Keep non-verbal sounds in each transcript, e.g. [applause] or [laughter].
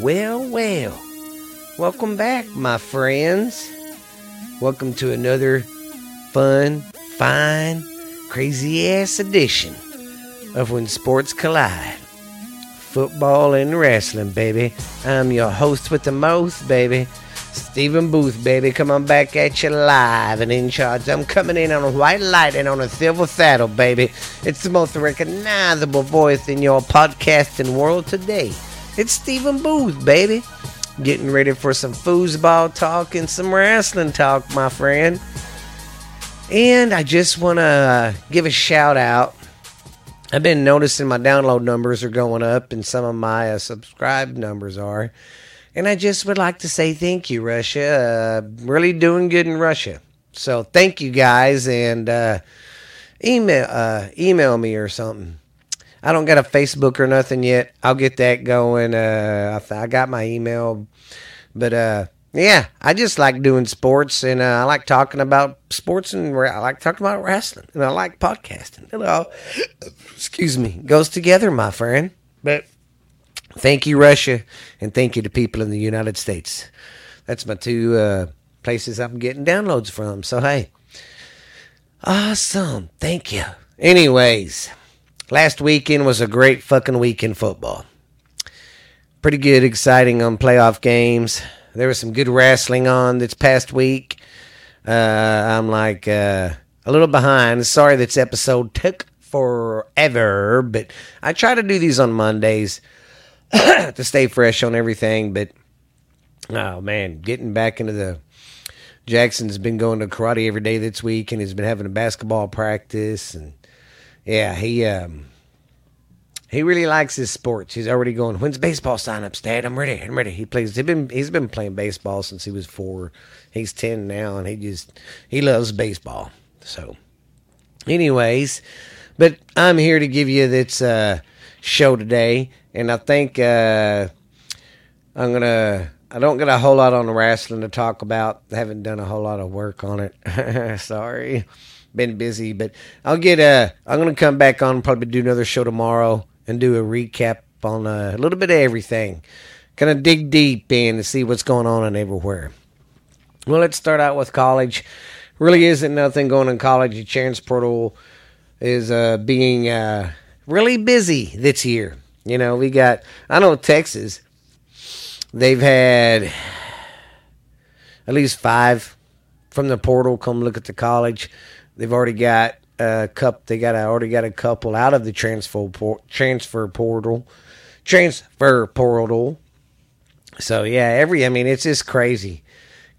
Well, well. Welcome back, my friends. Welcome to another fun, fine, crazy ass edition of When Sports Collide. Football and wrestling, baby. I'm your host with the most, baby. Stephen Booth, baby. coming back at you live and in charge. I'm coming in on a white light and on a silver saddle, baby. It's the most recognizable voice in your podcasting world today. It's Stephen Booth, baby. Getting ready for some foosball talk and some wrestling talk, my friend. And I just want to give a shout out. I've been noticing my download numbers are going up, and some of my uh, subscribe numbers are. And I just would like to say thank you, Russia. Uh, really doing good in Russia. So thank you guys, and uh, email uh, email me or something. I don't got a Facebook or nothing yet. I'll get that going. Uh, I, I got my email, but uh, yeah, I just like doing sports, and uh, I like talking about sports, and I like talking about wrestling, and I like podcasting. It all, excuse me, goes together, my friend. But thank you, Russia, and thank you to people in the United States. That's my two uh, places I'm getting downloads from. So hey, awesome, thank you. Anyways. Last weekend was a great fucking week in football. Pretty good, exciting on playoff games. There was some good wrestling on this past week. Uh, I'm like uh, a little behind. Sorry this episode took forever, but I try to do these on Mondays [clears throat] to stay fresh on everything. But oh man, getting back into the Jackson's been going to karate every day this week, and he's been having a basketball practice and yeah, he um, he really likes his sports. He's already going. When's baseball sign-ups, Dad? I'm ready. I'm ready. He plays. He's been he's been playing baseball since he was four. He's ten now, and he just he loves baseball. So, anyways, but I'm here to give you this uh, show today, and I think uh, I'm gonna. I don't get a whole lot on the wrestling to talk about. I haven't done a whole lot of work on it. [laughs] Sorry been busy, but I'll get a. I'm gonna come back on probably do another show tomorrow and do a recap on a little bit of everything. Kind of dig deep in to see what's going on and everywhere. Well, let's start out with college. Really isn't nothing going on in college. The chance portal is uh, being uh, really busy this year. You know, we got. I know Texas. They've had at least five from the portal come look at the college. They've already got a cup. They got a, already got a couple out of the transfer por- transfer portal, transfer portal. So yeah, every I mean it's just crazy.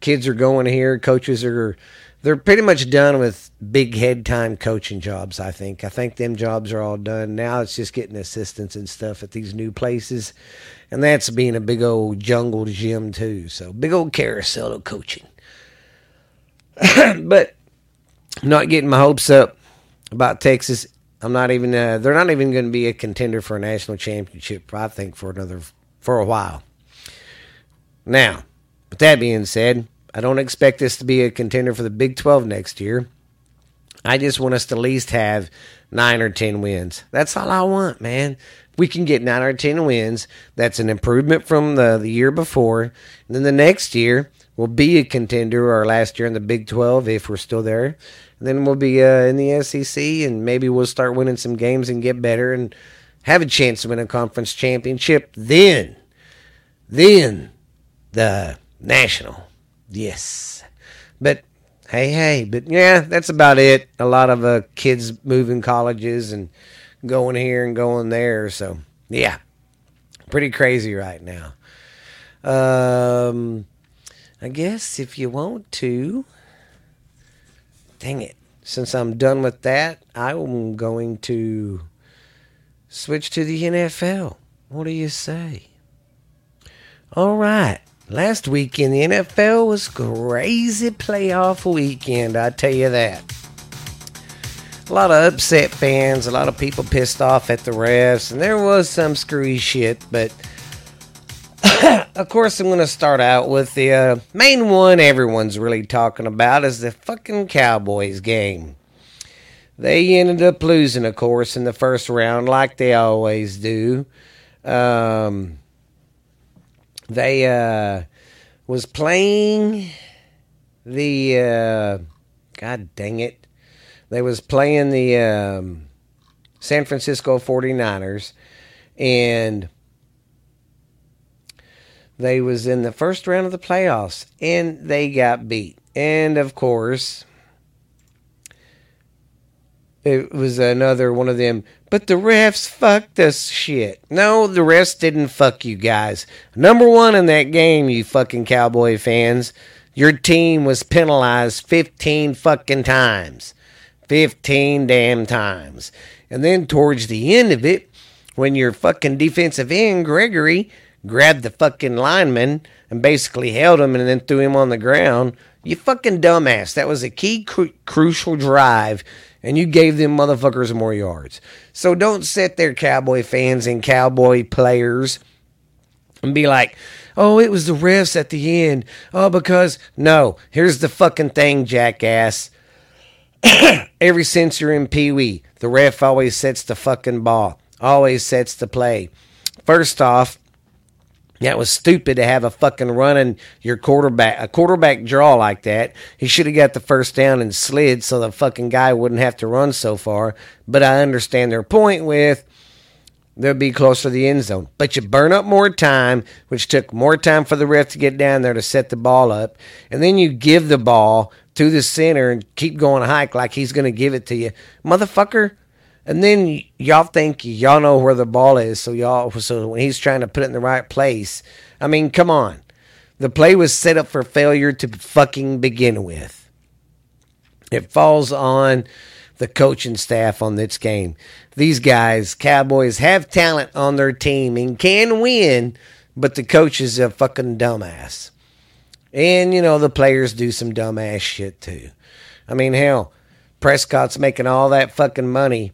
Kids are going here. Coaches are they're pretty much done with big head time coaching jobs. I think. I think them jobs are all done now. It's just getting assistants and stuff at these new places, and that's being a big old jungle gym too. So big old carousel of coaching. [clears throat] but not getting my hopes up about Texas. I'm not even. Uh, they're not even going to be a contender for a national championship. I think for another for a while. Now, with that being said, I don't expect this to be a contender for the Big 12 next year. I just want us to at least have nine or ten wins. That's all I want, man. we can get nine or ten wins, that's an improvement from the, the year before. And then the next year, we'll be a contender, or last year in the Big 12 if we're still there. And then we'll be uh, in the SEC, and maybe we'll start winning some games and get better and have a chance to win a conference championship. Then, then the national. Yes. But hey, hey, but yeah, that's about it. A lot of uh, kids moving colleges and going here and going there. So, yeah, pretty crazy right now. Um, I guess if you want to, dang it, since I'm done with that, I'm going to switch to the NFL. What do you say? All right. Last weekend, the NFL was crazy playoff weekend, I tell you that. A lot of upset fans, a lot of people pissed off at the refs, and there was some screwy shit, but [coughs] of course, I'm going to start out with the uh, main one everyone's really talking about is the fucking Cowboys game. They ended up losing, of course, in the first round, like they always do. Um, they uh, was playing the uh, God dang it. They was playing the um, San Francisco 49ers and they was in the first round of the playoffs and they got beat. And of course, it was another one of them. But the refs fucked us shit. No, the refs didn't fuck you guys. Number one in that game, you fucking Cowboy fans, your team was penalized 15 fucking times. 15 damn times. And then towards the end of it, when your fucking defensive end, Gregory, grabbed the fucking lineman and basically held him and then threw him on the ground, you fucking dumbass. That was a key cru- crucial drive and you gave them motherfuckers more yards. So don't sit there, Cowboy fans and Cowboy players, and be like, oh, it was the refs at the end. Oh, because, no, here's the fucking thing, jackass. [coughs] Every since you're in Pee Wee, the ref always sets the fucking ball, always sets the play. First off, that was stupid to have a fucking run running your quarterback a quarterback draw like that. He should have got the first down and slid so the fucking guy wouldn't have to run so far. But I understand their point with they'll be closer to the end zone. But you burn up more time, which took more time for the ref to get down there to set the ball up. And then you give the ball to the center and keep going hike like he's going to give it to you. Motherfucker, and then y'all think y'all know where the ball is, so y'all so when he's trying to put it in the right place, I mean, come on. The play was set up for failure to fucking begin with. It falls on the coaching staff on this game. These guys, Cowboys, have talent on their team and can win, but the coach is a fucking dumbass. And, you know, the players do some dumbass shit too. I mean, hell, Prescott's making all that fucking money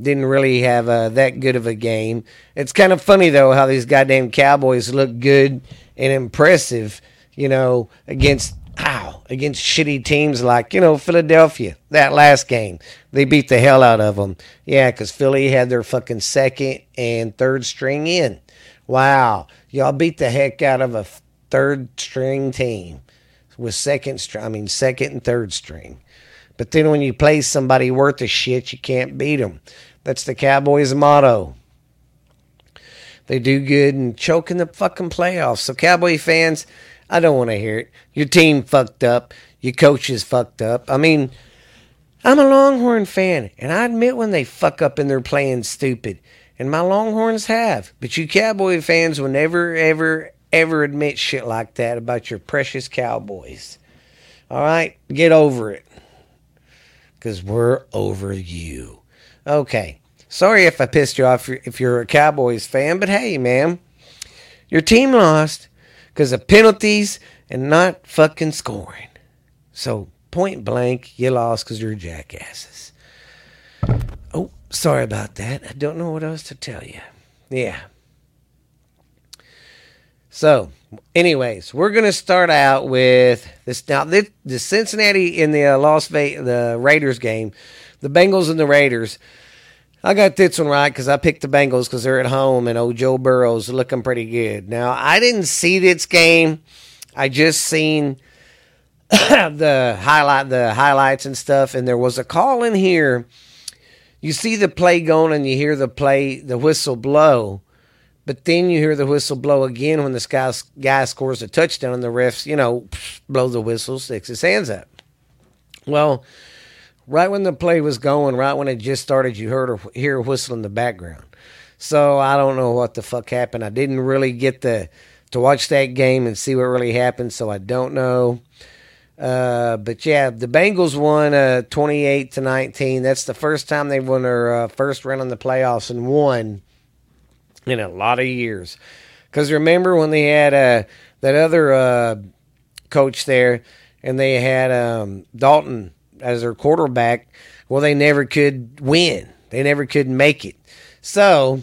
didn't really have uh, that good of a game. It's kind of funny though how these goddamn Cowboys look good and impressive, you know, against ow against shitty teams like you know Philadelphia. That last game, they beat the hell out of them. Yeah, because Philly had their fucking second and third string in. Wow, y'all beat the heck out of a third string team with second string. I mean second and third string. But then when you play somebody worth a shit, you can't beat them. That's the Cowboys' motto. They do good and choke in the fucking playoffs. So, Cowboy fans, I don't want to hear it. Your team fucked up. Your coach is fucked up. I mean, I'm a Longhorn fan, and I admit when they fuck up and they're playing stupid. And my Longhorns have. But you Cowboy fans will never, ever, ever admit shit like that about your precious Cowboys. All right? Get over it. Because we're over you. Okay. Sorry if I pissed you off if you're a Cowboys fan, but hey, man, your team lost because of penalties and not fucking scoring. So, point blank, you lost because you're jackasses. Oh, sorry about that. I don't know what else to tell you. Yeah. So, anyways, we're gonna start out with this now. The, the Cincinnati in the uh, Las Vegas the Raiders game, the Bengals and the Raiders. I got this one right because I picked the Bengals because they're at home and old Joe Burrow's looking pretty good. Now I didn't see this game. I just seen [coughs] the highlight, the highlights and stuff, and there was a call in here. You see the play going and you hear the play, the whistle blow, but then you hear the whistle blow again when this guy, guy scores a touchdown and the refs, you know, blow the whistle, sticks his hands up. Well, right when the play was going, right when it just started, you heard hear a whistle in the background. So I don't know what the fuck happened. I didn't really get the to watch that game and see what really happened, so I don't know. Uh, but yeah, the Bengals won uh, 28 to 19. That's the first time they won their uh, first round in the playoffs and won in a lot of years. Because remember when they had uh, that other uh, coach there and they had um, Dalton as their quarterback, well, they never could win. They never could make it. So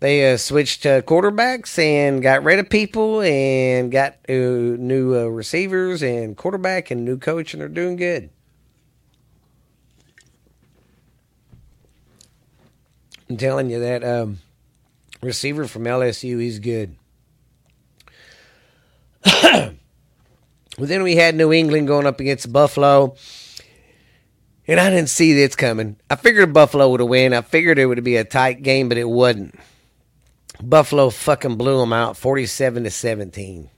they uh, switched quarterbacks and got rid of people and got uh, new uh, receivers and quarterback and new coach, and they're doing good. I'm telling you that um, receiver from LSU, he's good. [clears throat] then we had New England going up against Buffalo. And I didn't see this coming. I figured Buffalo would have win. I figured it would be a tight game, but it wasn't. Buffalo fucking blew them out 47 to 17.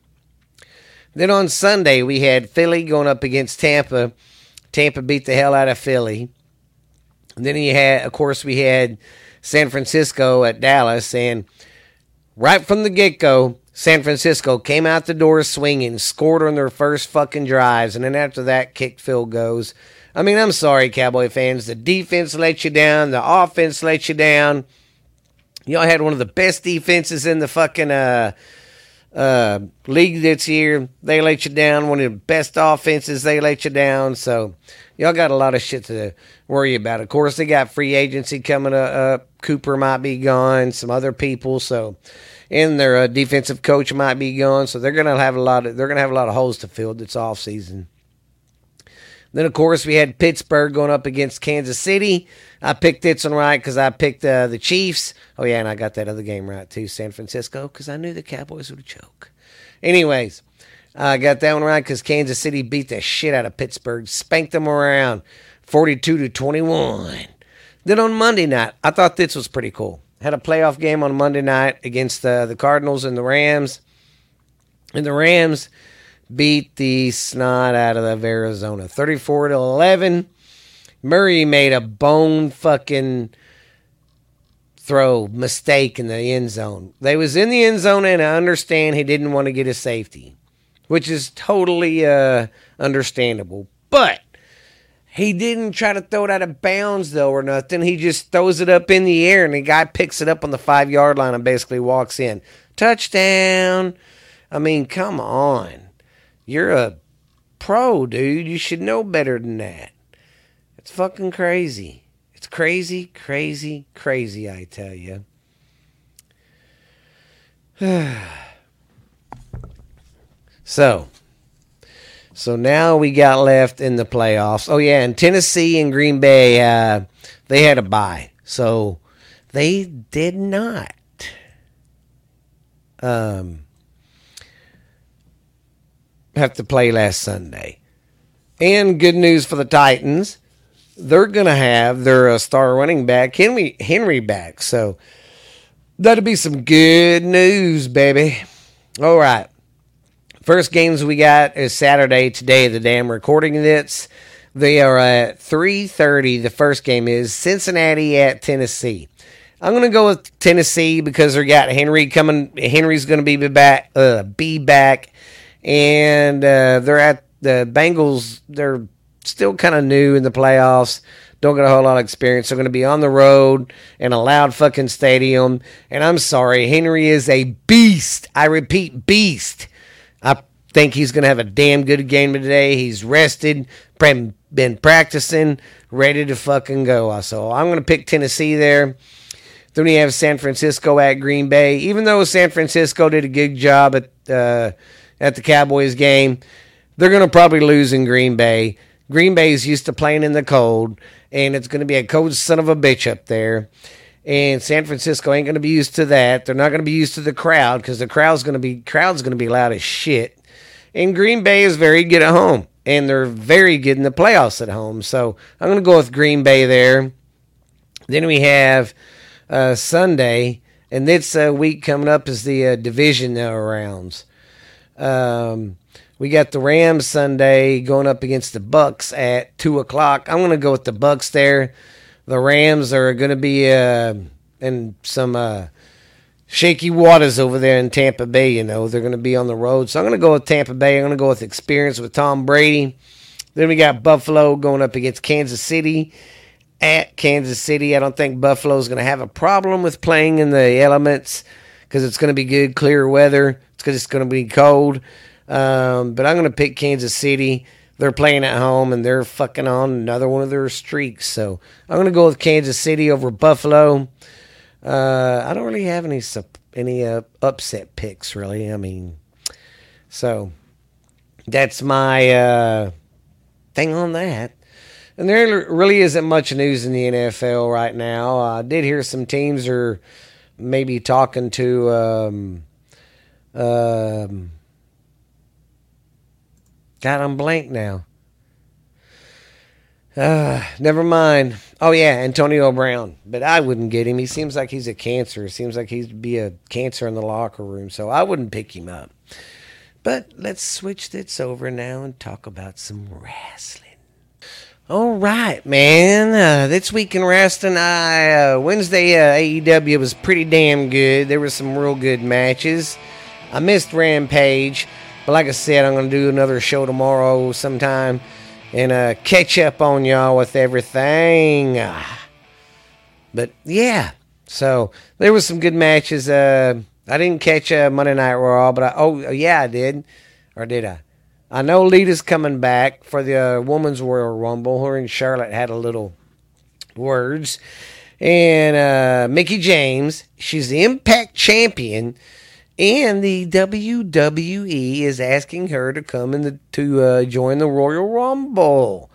Then on Sunday, we had Philly going up against Tampa. Tampa beat the hell out of Philly. And then you had, of course, we had San Francisco at Dallas. And right from the get go, San Francisco came out the door swinging, scored on their first fucking drives. And then after that, kicked field goals. I mean, I'm sorry, Cowboy fans. The defense let you down, the offense let you down. Y'all had one of the best defenses in the fucking uh, uh, league this year. They let you down. One of the best offenses, they let you down. So y'all got a lot of shit to worry about. Of course, they got free agency coming up. Cooper might be gone. Some other people. So, and their uh, defensive coach might be gone. So they're gonna have a lot of they're gonna have a lot of holes to fill this off season. Then, of course, we had Pittsburgh going up against Kansas City. I picked this one right because I picked uh, the Chiefs. Oh, yeah, and I got that other game right, too, San Francisco, because I knew the Cowboys would choke. Anyways, I got that one right because Kansas City beat the shit out of Pittsburgh, spanked them around 42 to 21. Then on Monday night, I thought this was pretty cool. Had a playoff game on Monday night against uh, the Cardinals and the Rams. And the Rams beat the snot out of Arizona 34 to 11. Murray made a bone fucking throw mistake in the end zone. They was in the end zone and I understand he didn't want to get a safety, which is totally uh, understandable. But he didn't try to throw it out of bounds though or nothing. He just throws it up in the air and the guy picks it up on the 5-yard line and basically walks in. Touchdown. I mean, come on. You're a pro, dude. You should know better than that. It's fucking crazy. It's crazy, crazy, crazy, I tell you. [sighs] so, so now we got left in the playoffs. Oh yeah, and Tennessee and Green Bay, uh, they had a bye, so they did not. Um, have to play last Sunday. And good news for the Titans. They're going to have their uh, star running back, Henry, Henry back. So that'll be some good news, baby. All right. First games we got is Saturday today, the damn recording this. They are at 3.30. The first game is Cincinnati at Tennessee. I'm going to go with Tennessee because they got Henry coming. Henry's going to be back, uh, be back and uh, they're at the Bengals. They're still kind of new in the playoffs. Don't get a whole lot of experience. They're going to be on the road in a loud fucking stadium. And I'm sorry, Henry is a beast. I repeat, beast. I think he's going to have a damn good game today. He's rested, been practicing, ready to fucking go. So I'm going to pick Tennessee there. Then we have San Francisco at Green Bay. Even though San Francisco did a good job at uh, at the Cowboys game. They're going to probably lose in Green Bay. Green Bay is used to playing in the cold, and it's going to be a cold son of a bitch up there. And San Francisco ain't going to be used to that. They're not going to be used to the crowd because the crowd's going to be crowd's going to be loud as shit. And Green Bay is very good at home, and they're very good in the playoffs at home. So I'm going to go with Green Bay there. Then we have uh, Sunday, and this uh, week coming up is the uh, division rounds. Um, we got the Rams Sunday going up against the Bucs at two o'clock. I'm going to go with the Bucs there. The Rams are going to be uh, in some uh, shaky waters over there in Tampa Bay. You know they're going to be on the road, so I'm going to go with Tampa Bay. I'm going to go with experience with Tom Brady. Then we got Buffalo going up against Kansas City at Kansas City. I don't think Buffalo's going to have a problem with playing in the elements because it's going to be good, clear weather It's because it's going to be cold. Um, but I'm going to pick Kansas City. They're playing at home and they're fucking on another one of their streaks. So I'm to go with Kansas City over Buffalo. Uh, I don't really have any any uh, upset picks, really. I mean, so that's my uh, thing on that. And there really isn't much news in the NFL right now. I did hear some teams are maybe talking to. Um, um, God, I'm blank now. Uh, never mind. Oh yeah, Antonio Brown. But I wouldn't get him. He seems like he's a cancer. seems like he'd be a cancer in the locker room. So I wouldn't pick him up. But let's switch this over now and talk about some wrestling. All right, man. Uh, this week in wrestling, I uh, Wednesday uh, AEW was pretty damn good. There were some real good matches. I missed Rampage, but like I said, I'm gonna do another show tomorrow sometime and uh, catch up on y'all with everything. But yeah, so there was some good matches. Uh, I didn't catch uh, Monday Night Raw, but I, oh yeah, I did, or did I? I know Lita's coming back for the uh, Women's Royal Rumble. Her and Charlotte had a little words. And uh, Mickie James, she's the Impact Champion. And the WWE is asking her to come in the, to uh, join the Royal Rumble.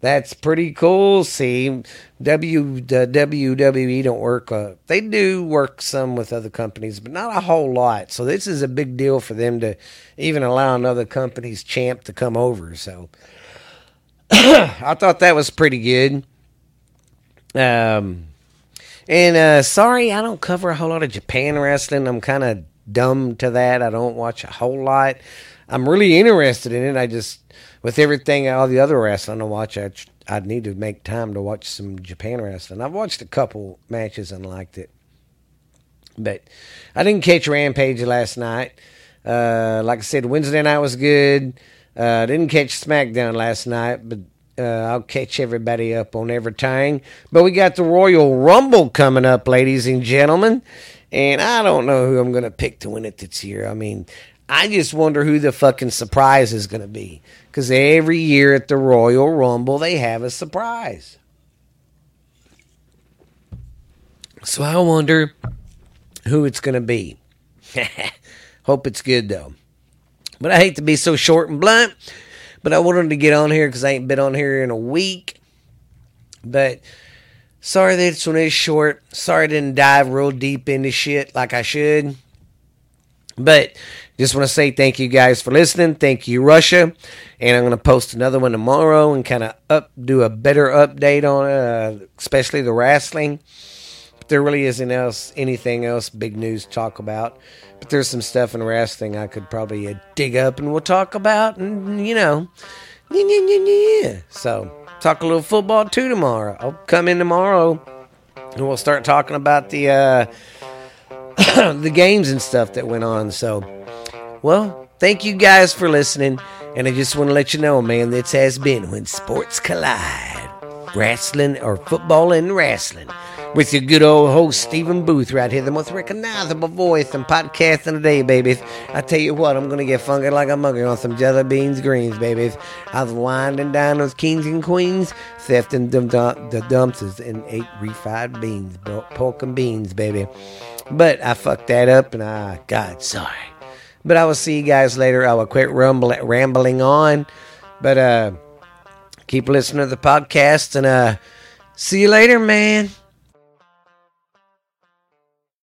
That's pretty cool. See, w, the WWE don't work. Uh, they do work some with other companies, but not a whole lot. So this is a big deal for them to even allow another company's champ to come over. So [clears throat] I thought that was pretty good. Um, and uh, sorry, I don't cover a whole lot of Japan wrestling. I'm kind of dumb to that. I don't watch a whole lot. I'm really interested in it. I just with everything, all the other wrestling I watch, I, I'd need to make time to watch some Japan wrestling. I've watched a couple matches and liked it. But I didn't catch Rampage last night. Uh, like I said, Wednesday night was good. Uh, didn't catch SmackDown last night, but uh, I'll catch everybody up on everything. But we got the Royal Rumble coming up, ladies and gentlemen. And I don't know who I'm going to pick to win it this year. I mean, I just wonder who the fucking surprise is going to be. Because every year at the Royal Rumble, they have a surprise. So I wonder who it's going to be. [laughs] Hope it's good, though. But I hate to be so short and blunt, but I wanted to get on here because I ain't been on here in a week. But sorry that this one is short. Sorry I didn't dive real deep into shit like I should. But just want to say thank you guys for listening. Thank you, Russia. And I'm going to post another one tomorrow and kind of up do a better update on it, uh, especially the wrestling. There really isn't else anything else big news to talk about. But there's some stuff in wrestling I could probably uh, dig up and we'll talk about. And, you know, yeah, yeah, yeah. So, talk a little football too tomorrow. I'll come in tomorrow and we'll start talking about the. Uh, [coughs] the games and stuff that went on. So, well, thank you guys for listening. And I just want to let you know, man, this has been When Sports Collide Wrestling or Football and Wrestling with your good old host, Stephen Booth, right here, the most recognizable voice in podcast today, babies. I tell you what, I'm going to get funky like a monkey on some jelly beans greens, babies. I was winding down those kings and queens, thefting them the dumpsters and ate refried beans, pork and beans, baby. But I fucked that up, and I, God, sorry. But I will see you guys later. I will quit rumble, rambling on. But uh, keep listening to the podcast, and uh, see you later, man.